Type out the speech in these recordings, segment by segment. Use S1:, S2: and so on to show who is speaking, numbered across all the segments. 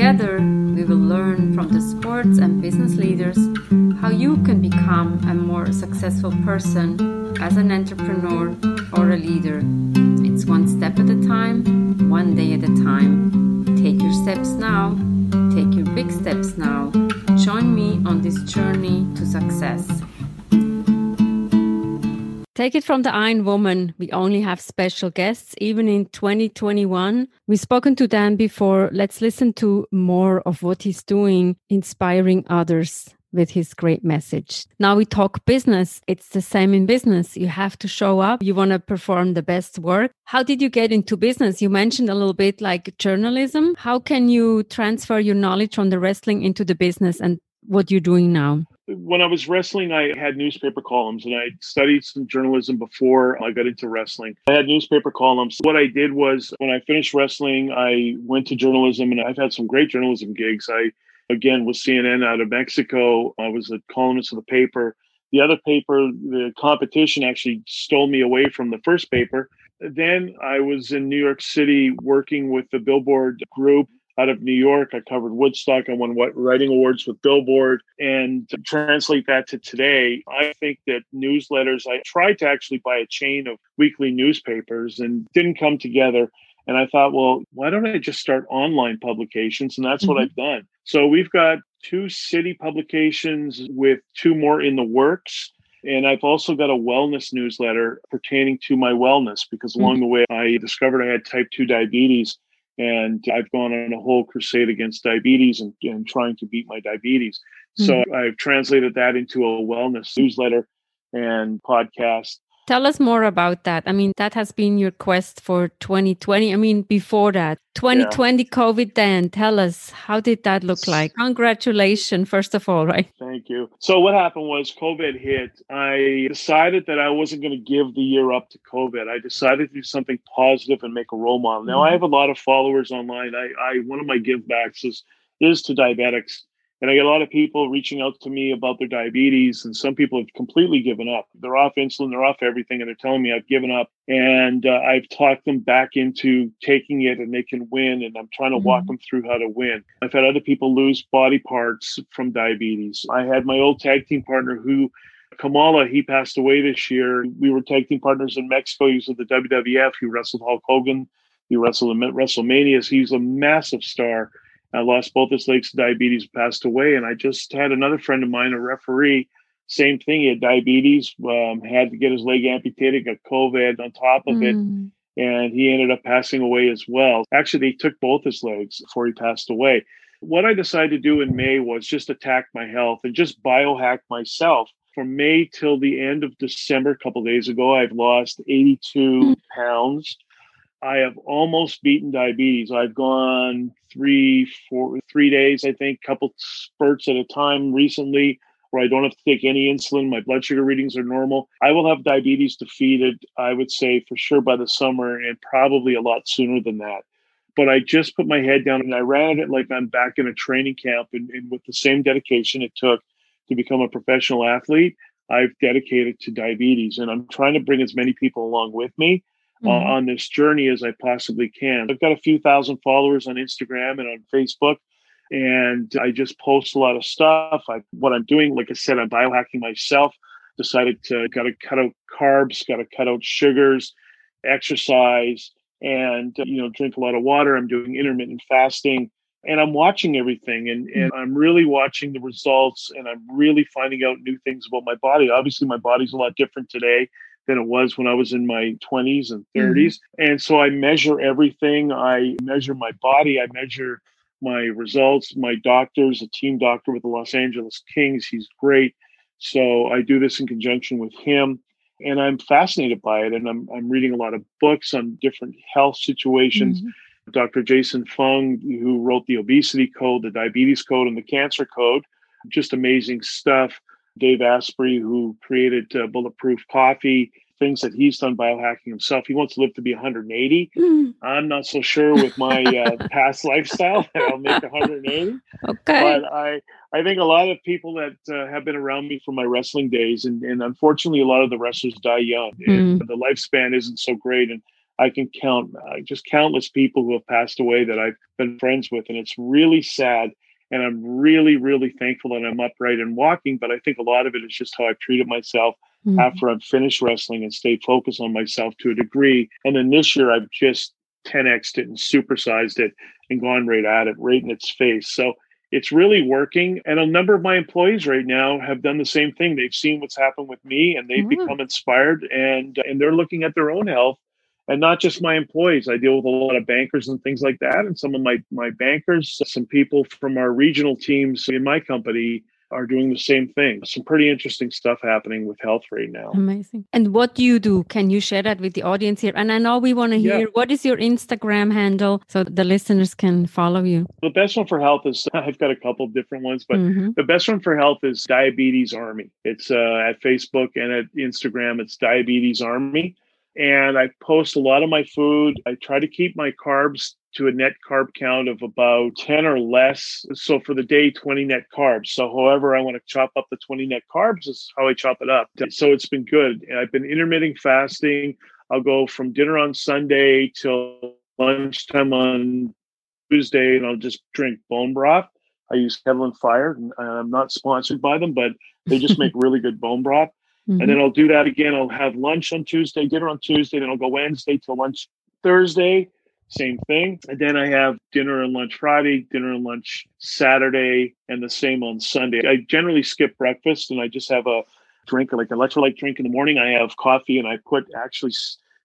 S1: Together, we will learn from the sports and business leaders how you can become a more successful person as an entrepreneur or a leader. It's one step at a time, one day at a time. Take your steps now, take your big steps now. Join me on this journey to success. Take it from the Iron Woman. We only have special guests, even in 2021. We've spoken to Dan before. Let's listen to more of what he's doing, inspiring others with his great message. Now we talk business. It's the same in business. You have to show up. You want to perform the best work. How did you get into business? You mentioned a little bit like journalism. How can you transfer your knowledge from the wrestling into the business and what you're doing now?
S2: When I was wrestling, I had newspaper columns and I studied some journalism before I got into wrestling. I had newspaper columns. What I did was when I finished wrestling, I went to journalism and I've had some great journalism gigs. I, again, was CNN out of Mexico. I was a columnist of the paper. The other paper, the competition actually stole me away from the first paper. Then I was in New York City working with the Billboard group out of New York. I covered Woodstock. I won writing awards with Billboard. And to translate that to today, I think that newsletters, I tried to actually buy a chain of weekly newspapers and didn't come together. And I thought, well, why don't I just start online publications? And that's mm-hmm. what I've done. So we've got two city publications with two more in the works. And I've also got a wellness newsletter pertaining to my wellness because along mm-hmm. the way I discovered I had type 2 diabetes and I've gone on a whole crusade against diabetes and, and trying to beat my diabetes. Mm-hmm. So I've translated that into a wellness newsletter and podcast
S1: Tell us more about that. I mean, that has been your quest for 2020. I mean, before that, 2020 yeah. COVID then. Tell us, how did that look like? Congratulations, first of all, right?
S2: Thank you. So, what happened was COVID hit. I decided that I wasn't going to give the year up to COVID. I decided to do something positive and make a role model. Now, mm-hmm. I have a lot of followers online. I, I one of my give backs is, is to diabetics and I get a lot of people reaching out to me about their diabetes, and some people have completely given up. They're off insulin, they're off everything, and they're telling me I've given up. And uh, I've talked them back into taking it and they can win. And I'm trying to mm-hmm. walk them through how to win. I've had other people lose body parts from diabetes. I had my old tag team partner who Kamala, he passed away this year. We were tag team partners in Mexico. He was with the WWF. He wrestled Hulk Hogan. He wrestled in WrestleMania. He's a massive star. I lost both his legs to diabetes, passed away. And I just had another friend of mine, a referee, same thing. He had diabetes, um, had to get his leg amputated, got COVID on top of mm. it. And he ended up passing away as well. Actually, they took both his legs before he passed away. What I decided to do in May was just attack my health and just biohack myself. From May till the end of December, a couple days ago, I've lost 82 mm. pounds. I have almost beaten diabetes. I've gone three, four, three days, I think, couple spurts at a time recently where I don't have to take any insulin. My blood sugar readings are normal. I will have diabetes defeated, I would say, for sure by the summer and probably a lot sooner than that. But I just put my head down and I ran it like I'm back in a training camp and, and with the same dedication it took to become a professional athlete. I've dedicated to diabetes and I'm trying to bring as many people along with me mm-hmm. uh, on this journey as I possibly can. I've got a few thousand followers on Instagram and on Facebook, and I just post a lot of stuff. I, what I'm doing, like I said, I'm biohacking myself. Decided to got to cut out carbs, got to cut out sugars, exercise, and you know drink a lot of water. I'm doing intermittent fasting and I'm watching everything and, mm. and I'm really watching the results and I'm really finding out new things about my body. Obviously, my body's a lot different today than it was when I was in my 20s and 30s. Mm-hmm. And so I measure everything. I measure my body, I measure my results. My doctor's a team doctor with the Los Angeles Kings. He's great. So I do this in conjunction with him. And I'm fascinated by it. And I'm, I'm reading a lot of books on different health situations. Mm-hmm. Dr. Jason Fung, who wrote the obesity code, the diabetes code, and the cancer code. Just amazing stuff. Dave Asprey, who created uh, Bulletproof Coffee, things that he's done biohacking himself. He wants to live to be 180. Mm. I'm not so sure with my uh, past lifestyle that I'll make 180.
S1: Okay.
S2: But I, I think a lot of people that uh, have been around me from my wrestling days, and, and unfortunately, a lot of the wrestlers die young. Mm. the lifespan isn't so great. And I can count uh, just countless people who have passed away that I've been friends with. And it's really sad. And I'm really, really thankful that I'm upright and walking. But I think a lot of it is just how I've treated myself mm-hmm. after I've finished wrestling and stayed focused on myself to a degree. And then this year, I've just 10xed it and supersized it and gone right at it, right in its face. So it's really working. And a number of my employees right now have done the same thing. They've seen what's happened with me and they've mm-hmm. become inspired and and they're looking at their own health and not just my employees. I deal with a lot of bankers and things like that. And some of my my bankers, some people from our regional teams in my company are doing the same thing. Some pretty interesting stuff happening with health right now.
S1: Amazing. And what do you do? Can you share that with the audience here? And I know we want to hear yeah. what is your Instagram handle so the listeners can follow you?
S2: The best one for health is I've got a couple of different ones, but mm-hmm. the best one for health is Diabetes Army. It's uh, at Facebook and at Instagram, it's Diabetes Army and I post a lot of my food. I try to keep my carbs to a net carb count of about 10 or less. So for the day, 20 net carbs. So however I want to chop up the 20 net carbs is how I chop it up. So it's been good. I've been intermittent fasting. I'll go from dinner on Sunday till lunchtime on Tuesday and I'll just drink bone broth. I use Kettle and Fire. I'm not sponsored by them, but they just make really good bone broth. Mm-hmm. And then I'll do that again. I'll have lunch on Tuesday, dinner on Tuesday, then I'll go Wednesday till lunch Thursday, same thing. And then I have dinner and lunch Friday, dinner and lunch Saturday, and the same on Sunday. I generally skip breakfast and I just have a drink, like an electrolyte drink in the morning. I have coffee and I put actually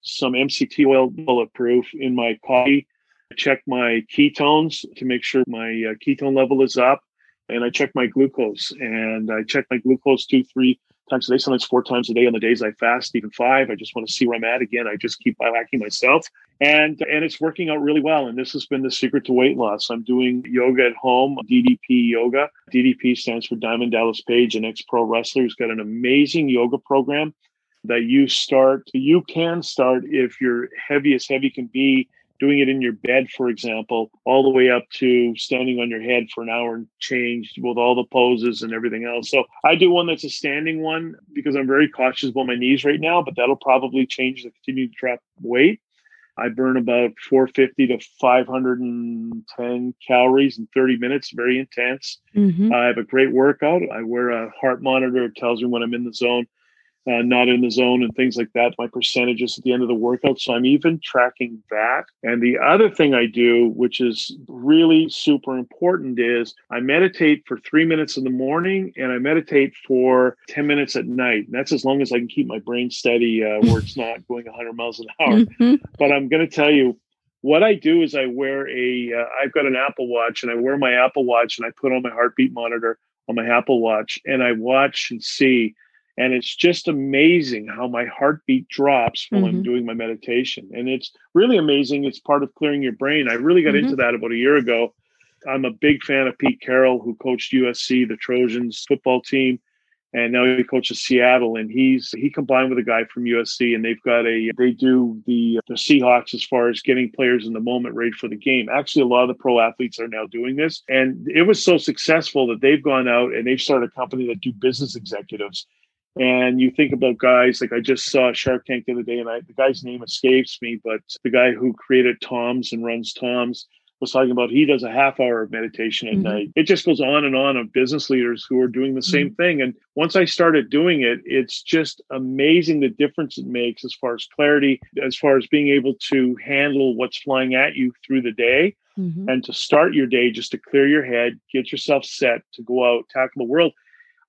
S2: some MCT oil bulletproof in my coffee. I check my ketones to make sure my uh, ketone level is up. And I check my glucose and I check my glucose two, three times a day, sometimes four times a day on the days I fast, even five. I just want to see where I'm at again. I just keep biohacking myself. And and it's working out really well. And this has been the secret to weight loss. I'm doing yoga at home, DDP yoga. DDP stands for Diamond Dallas Page, an ex-pro wrestler who's got an amazing yoga program that you start, you can start if you're heavy as heavy can be doing it in your bed, for example, all the way up to standing on your head for an hour and change with all the poses and everything else. So I do one that's a standing one because I'm very cautious about my knees right now, but that'll probably change to continue to drop weight. I burn about 450 to 510 calories in 30 minutes, very intense. Mm-hmm. I have a great workout. I wear a heart monitor, it tells me when I'm in the zone uh, not in the zone and things like that, my percentages at the end of the workout. So I'm even tracking that. And the other thing I do, which is really super important, is I meditate for three minutes in the morning and I meditate for 10 minutes at night. And that's as long as I can keep my brain steady uh, where it's not going 100 miles an hour. Mm-hmm. But I'm going to tell you, what I do is I wear a. have uh, got an Apple Watch and I wear my Apple Watch and I put on my heartbeat monitor on my Apple Watch and I watch and see and it's just amazing how my heartbeat drops while mm-hmm. I'm doing my meditation. And it's really amazing. It's part of clearing your brain. I really got mm-hmm. into that about a year ago. I'm a big fan of Pete Carroll, who coached USC, the Trojans football team, and now he coaches Seattle. And he's he combined with a guy from USC, and they've got a they do the the Seahawks as far as getting players in the moment ready for the game. Actually, a lot of the pro athletes are now doing this, and it was so successful that they've gone out and they've started a company that do business executives and you think about guys like I just saw Shark Tank the other day, and I, the guy's name escapes me, but the guy who created Toms and runs Toms was talking about he does a half hour of meditation at mm-hmm. night. It just goes on and on of business leaders who are doing the same mm-hmm. thing. And once I started doing it, it's just amazing the difference it makes as far as clarity, as far as being able to handle what's flying at you through the day. Mm-hmm. And to start your day, just to clear your head, get yourself set to go out, tackle the world.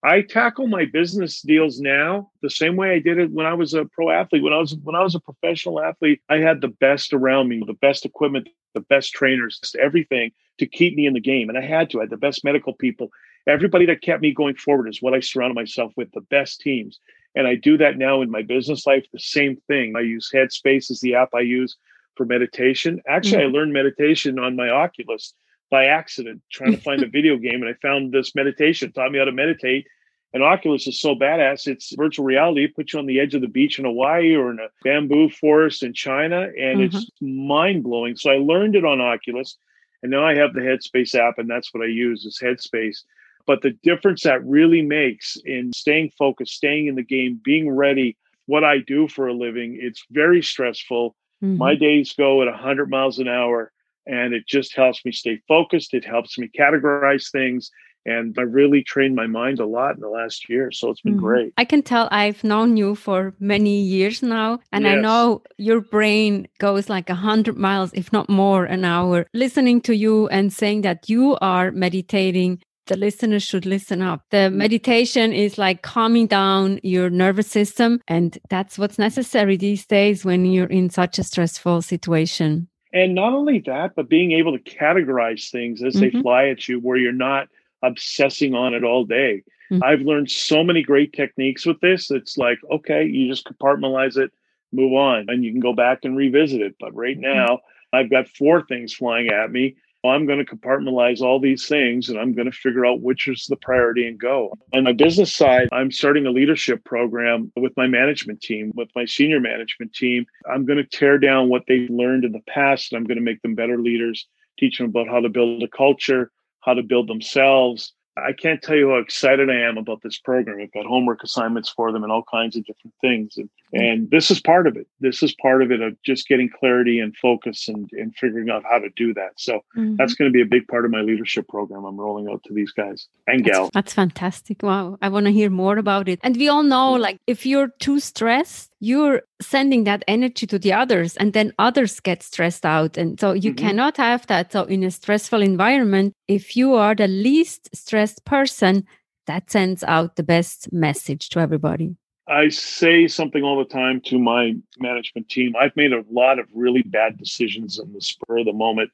S2: I tackle my business deals now the same way I did it when I was a pro athlete. When I was when I was a professional athlete, I had the best around me, the best equipment, the best trainers, everything to keep me in the game. And I had to. I had the best medical people. Everybody that kept me going forward is what I surrounded myself with, the best teams. And I do that now in my business life, the same thing. I use Headspace as the app I use for meditation. Actually, mm-hmm. I learned meditation on my Oculus by accident, trying to find a video game, and I found this meditation, taught me how to meditate. And Oculus is so badass. It's virtual reality. It puts you on the edge of the beach in Hawaii or in a bamboo forest in China, and mm-hmm. it's mind blowing. So I learned it on Oculus, and now I have the Headspace app, and that's what I use is Headspace. But the difference that really makes in staying focused, staying in the game, being ready, what I do for a living, it's very stressful. Mm-hmm. My days go at 100 miles an hour, and it just helps me stay focused. It helps me categorize things. And I really trained my mind a lot in the last year. So it's been mm-hmm. great.
S1: I can tell I've known you for many years now. And yes. I know your brain goes like a 100 miles, if not more, an hour. Listening to you and saying that you are meditating the listeners should listen up. The meditation is like calming down your nervous system. And that's what's necessary these days when you're in such a stressful situation.
S2: And not only that, but being able to categorize things as mm-hmm. they fly at you where you're not obsessing on it all day. Mm-hmm. I've learned so many great techniques with this. It's like, okay, you just compartmentalize it, move on, and you can go back and revisit it. But right mm-hmm. now. I've got four things flying at me I'm going to compartmentalize all these things and I'm going to figure out which is the priority and go. On my business side, I'm starting a leadership program with my management team, with my senior management team. I'm going to tear down what they've learned in the past and I'm going to make them better leaders, teach them about how to build a culture, how to build themselves, I can't tell you how excited I am about this program. I've got homework assignments for them and all kinds of different things. And, and this is part of it. This is part of it of just getting clarity and focus and, and figuring out how to do that. So mm-hmm. that's going to be a big part of my leadership program I'm rolling out to these guys and gals.
S1: That's, that's fantastic. Wow. I want to hear more about it. And we all know like if you're too stressed, you're sending that energy to the others and then others get stressed out. And so you mm-hmm. cannot have that. So in a stressful environment if you are the least stressed person that sends out the best message to everybody.
S2: I say something all the time to my management team. I've made a lot of really bad decisions in the spur of the moment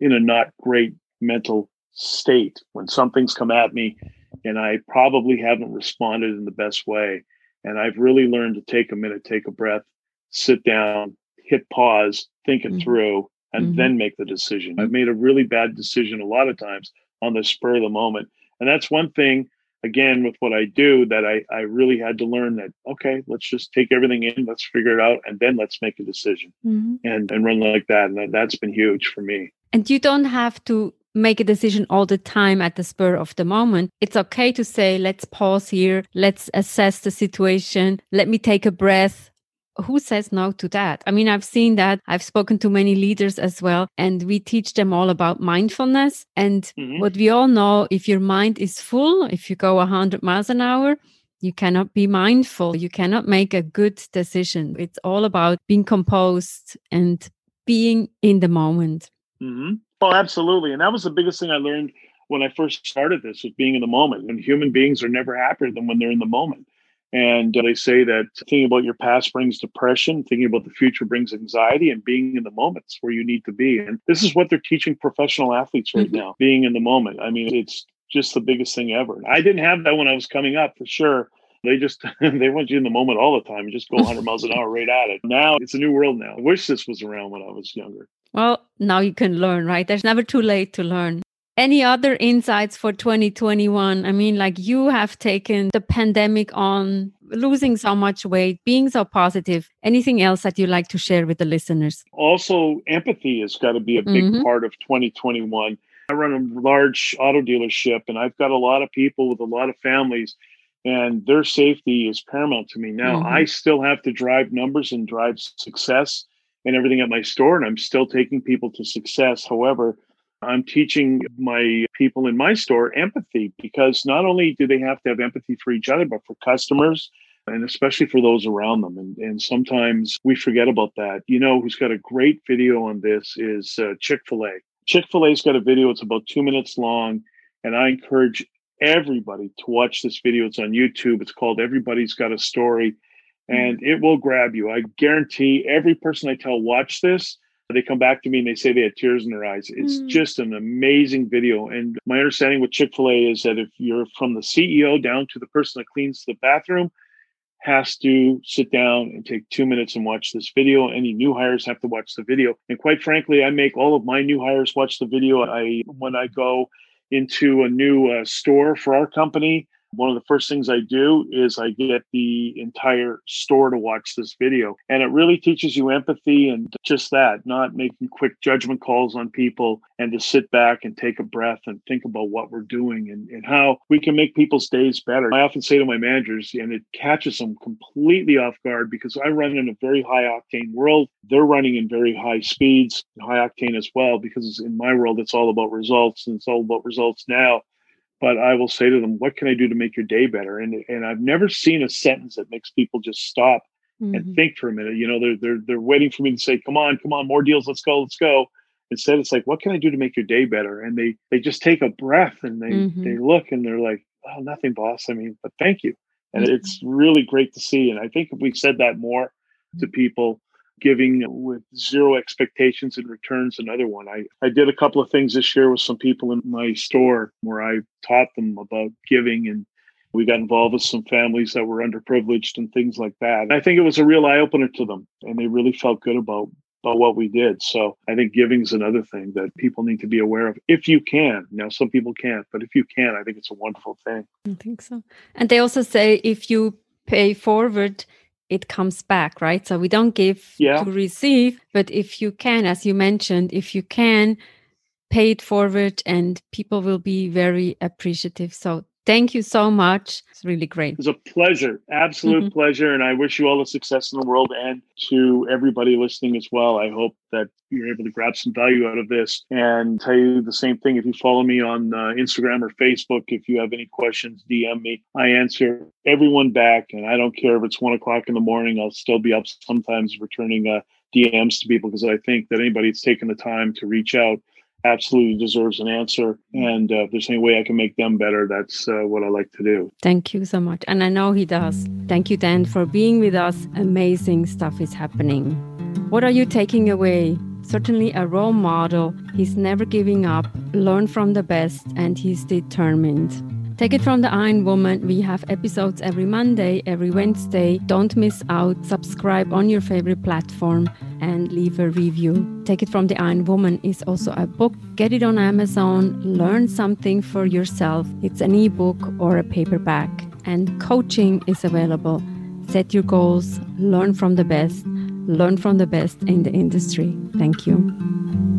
S2: in a not great mental state. When something's come at me and i probably haven't responded in the best way and I've really learned to take a minute, take a breath, sit down, hit pause, think it mm-hmm. through, and mm-hmm. then make the decision. I've made a really bad decision a lot of times on the spur of the moment. And that's one thing, again, with what I do that I, I really had to learn that, okay, let's just take everything in, let's figure it out, and then let's make a decision mm-hmm. and, and run like that. And that, that's been huge for me.
S1: And you don't have to make a decision all the time at the spur of the moment. It's okay to say, let's pause here, let's assess the situation, let me take a breath. Who says no to that? I mean, I've seen that. I've spoken to many leaders as well, and we teach them all about mindfulness. And mm-hmm. what we all know if your mind is full, if you go 100 miles an hour, you cannot be mindful. You cannot make a good decision. It's all about being composed and being in the moment.
S2: Mm-hmm. Oh, absolutely. And that was the biggest thing I learned when I first started this was being in the moment. And human beings are never happier than when they're in the moment. And they say that thinking about your past brings depression, thinking about the future brings anxiety, and being in the moments where you need to be. And this is what they're teaching professional athletes right mm-hmm. now being in the moment. I mean, it's just the biggest thing ever. I didn't have that when I was coming up for sure. They just they want you in the moment all the time and just go 100 miles an hour right at it. Now it's a new world now. I wish this was around when I was younger.
S1: Well, now you can learn, right? There's never too late to learn. Any other insights for 2021? I mean, like you have taken the pandemic on, losing so much weight, being so positive. Anything else that you'd like to share with the listeners?
S2: Also, empathy has got to be a big mm-hmm. part of 2021. I run a large auto dealership and I've got a lot of people with a lot of families and their safety is paramount to me. Now, mm-hmm. I still have to drive numbers and drive success and everything at my store, and I'm still taking people to success. However, I'm teaching my people in my store empathy because not only do they have to have empathy for each other, but for customers and especially for those around them. And, and sometimes we forget about that. You know, who's got a great video on this is uh, Chick fil A. Chick fil A's got a video, it's about two minutes long. And I encourage everybody to watch this video. It's on YouTube. It's called Everybody's Got a Story and it will grab you. I guarantee every person I tell watch this, they come back to me and they say they had tears in their eyes. It's mm. just an amazing video. And my understanding with Chick fil A is that if you're from the CEO down to the person that cleans the bathroom, has to sit down and take two minutes and watch this video. Any new hires have to watch the video. And quite frankly, I make all of my new hires watch the video. I when I go into a new uh, store for our company, one of the first things I do is I get the entire store to watch this video. And it really teaches you empathy and just that, not making quick judgment calls on people and to sit back and take a breath and think about what we're doing and, and how we can make people's days better. I often say to my managers, and it catches them completely off guard because I run in a very high octane world. They're running in very high speeds, high octane as well, because in my world, it's all about results and it's all about results now but I will say to them, "What can I do to make your day better?" And and I've never seen a sentence that makes people just stop mm-hmm. and think for a minute. You know, they're they're they're waiting for me to say, "Come on, come on, more deals, let's go, let's go." Instead, it's like, "What can I do to make your day better?" And they they just take a breath and they mm-hmm. they look and they're like, "Oh, nothing, boss. I mean, but thank you." And mm-hmm. it's really great to see. And I think if we said that more to mm-hmm. people, giving with zero expectations and returns another one. I, I did a couple of things this year with some people in my store where I taught them about giving and we got involved with some families that were underprivileged and things like that. And I think it was a real eye opener to them and they really felt good about about what we did. So I think giving is another thing that people need to be aware of if you can. Now some people can't, but if you can, I think it's a wonderful thing.
S1: I think so. And they also say if you pay forward, it comes back, right? So we don't give yeah. to receive, but if you can, as you mentioned, if you can pay it forward and people will be very appreciative. So Thank you so much. It's really great.
S2: It's a pleasure, absolute mm-hmm. pleasure. And I wish you all the success in the world and to everybody listening as well. I hope that you're able to grab some value out of this and tell you the same thing. If you follow me on uh, Instagram or Facebook, if you have any questions, DM me. I answer everyone back. And I don't care if it's one o'clock in the morning, I'll still be up sometimes returning uh, DMs to people because I think that anybody that's taken the time to reach out absolutely deserves an answer. And uh, if there's any way I can make them better, that's uh, what I like to do.
S1: Thank you so much. And I know he does. Thank you, Dan, for being with us. Amazing stuff is happening. What are you taking away? Certainly a role model. He's never giving up, learn from the best, and he's determined. Take it from the Iron Woman. We have episodes every Monday, every Wednesday. Don't miss out. Subscribe on your favorite platform and leave a review. Take it from the Iron Woman is also a book. Get it on Amazon. Learn something for yourself. It's an ebook or a paperback. And coaching is available. Set your goals, learn from the best, learn from the best in the industry. Thank you.